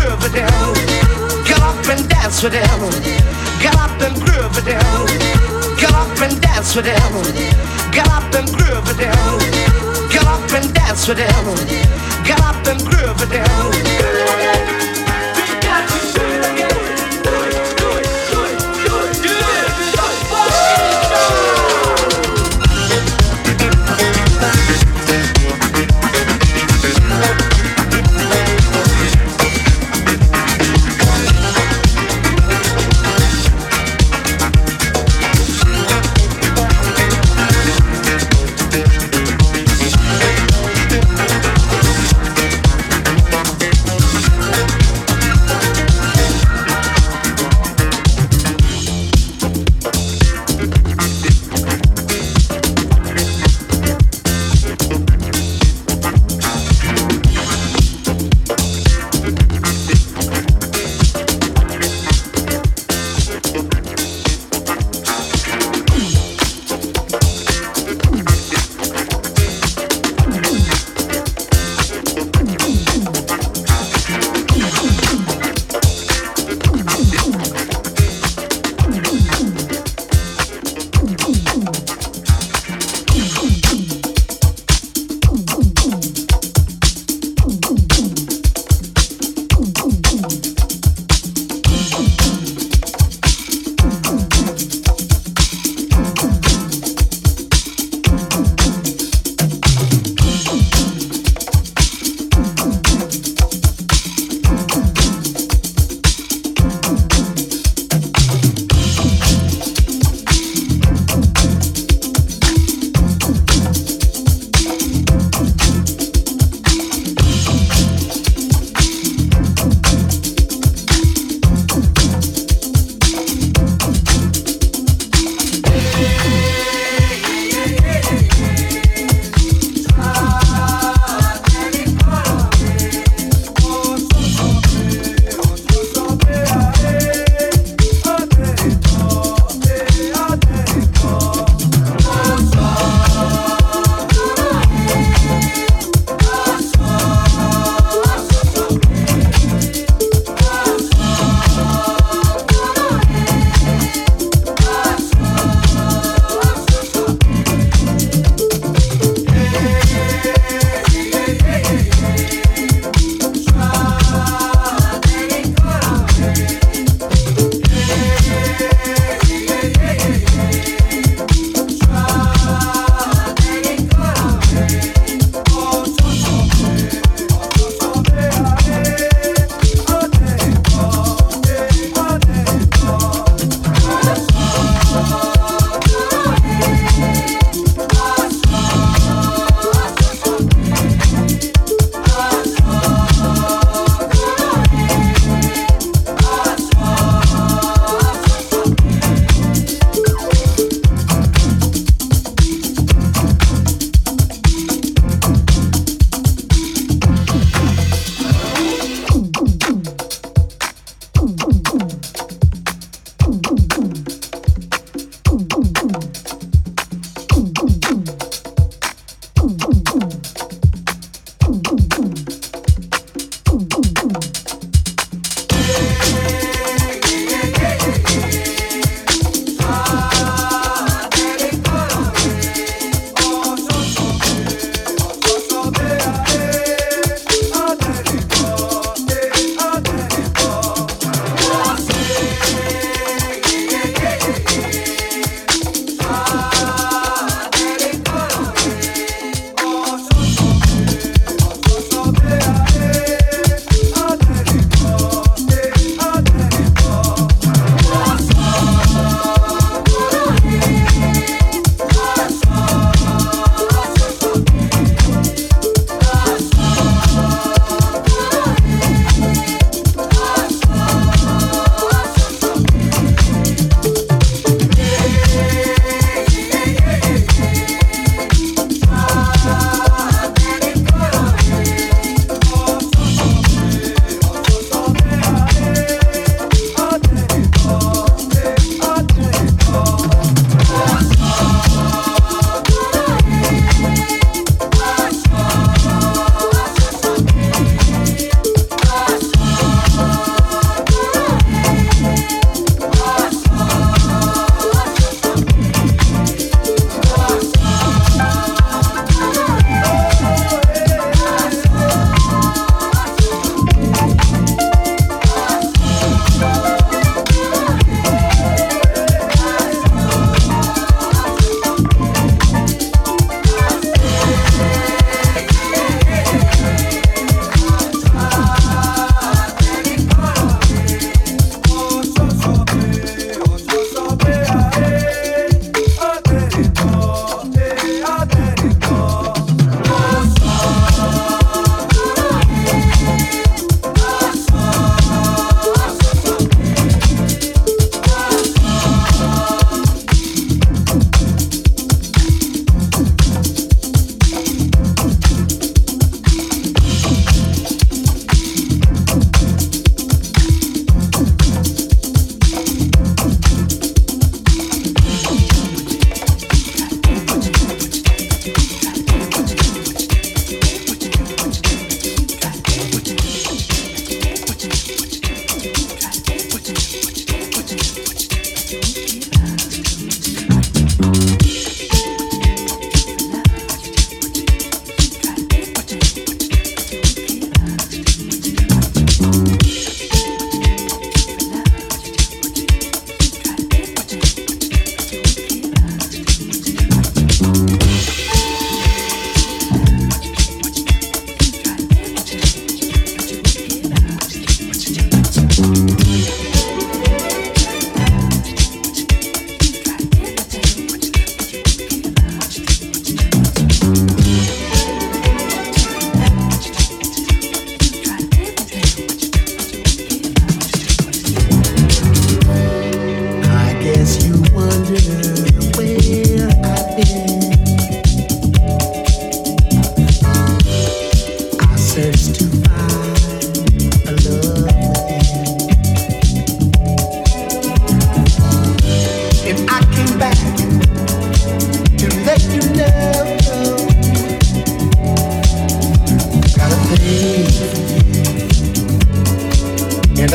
groove with them. Get up and dance with them. Get up and groove with them. Get up and dance with them. Get up and groove with them. Get up and dance with them. Get up and groove with them. We got to shake.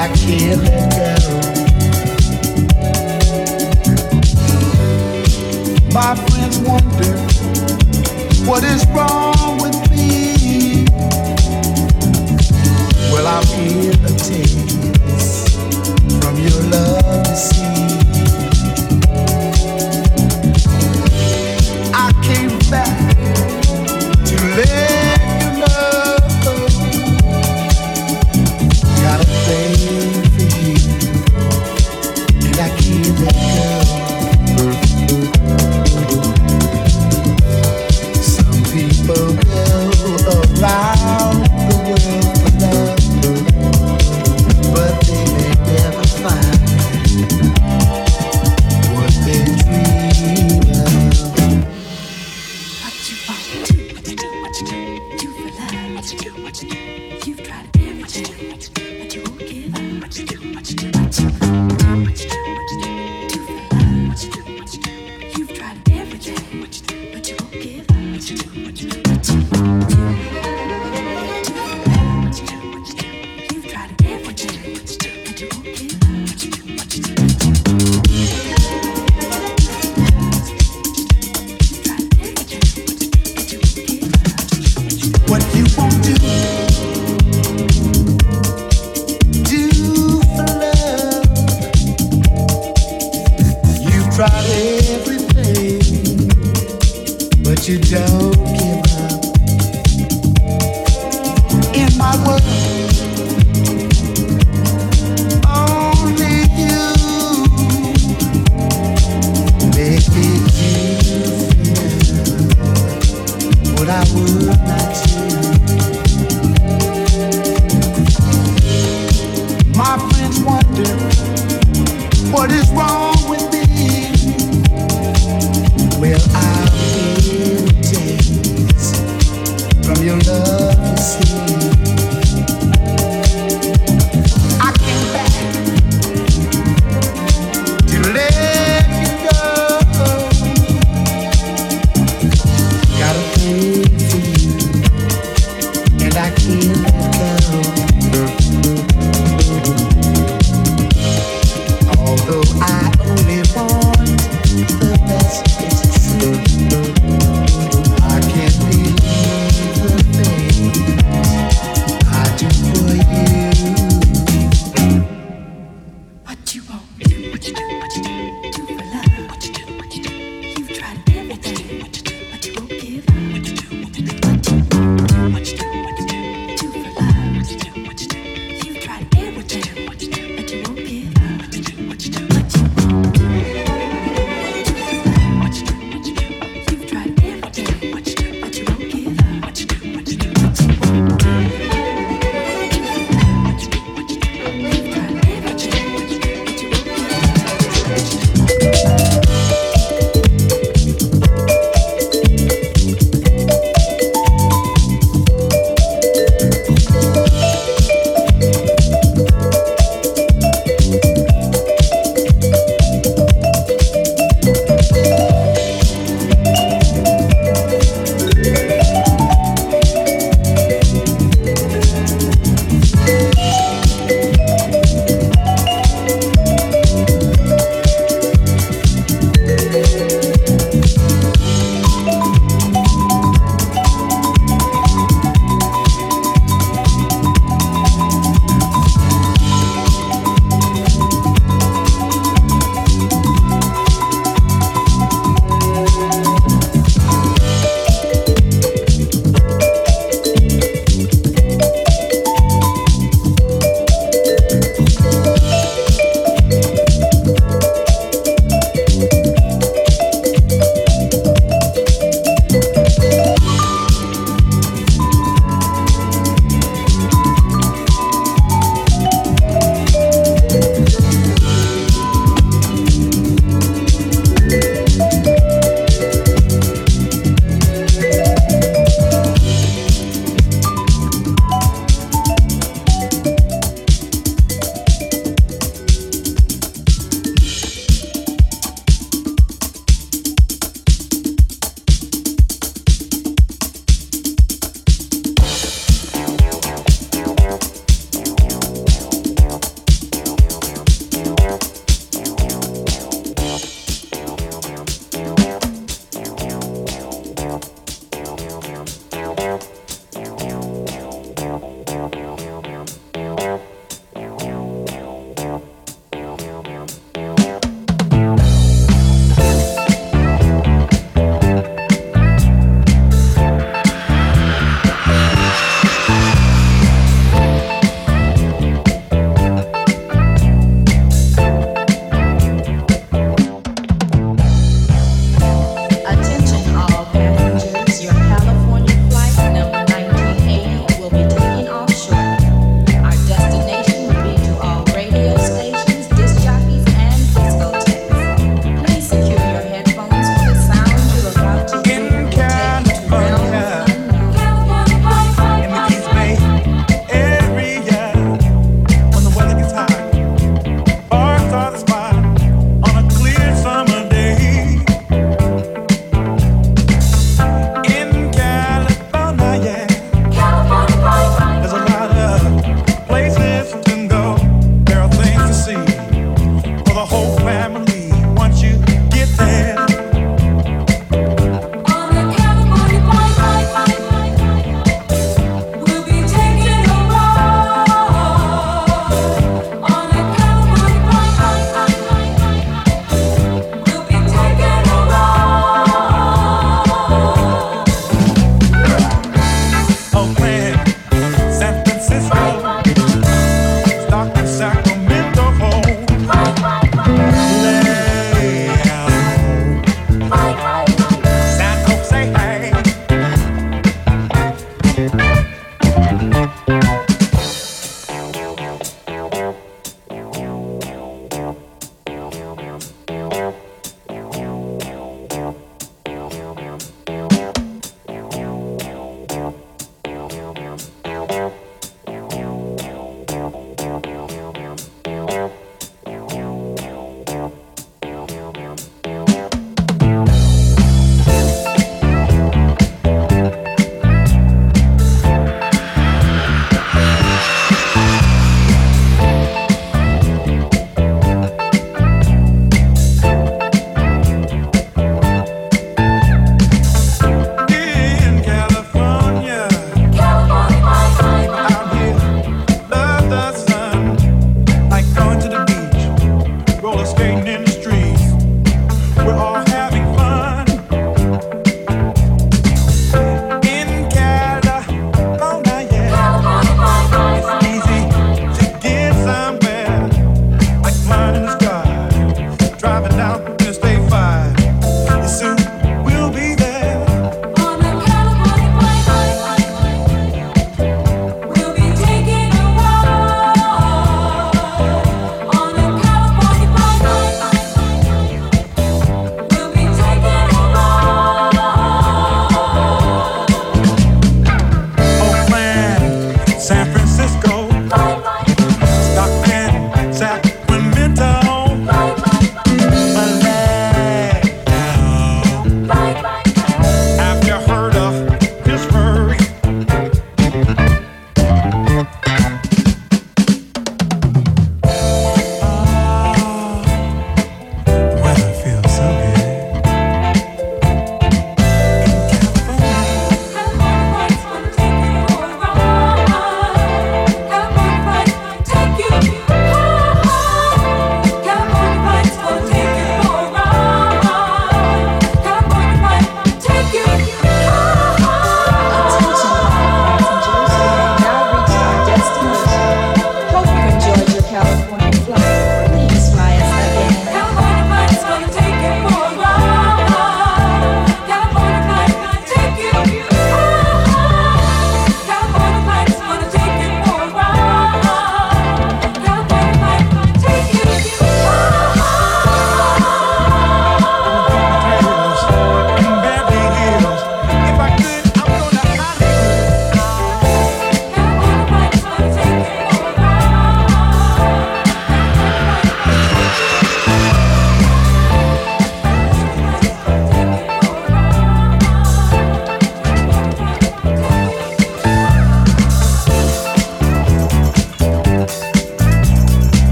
I can't let go. My friends wonder what is wrong.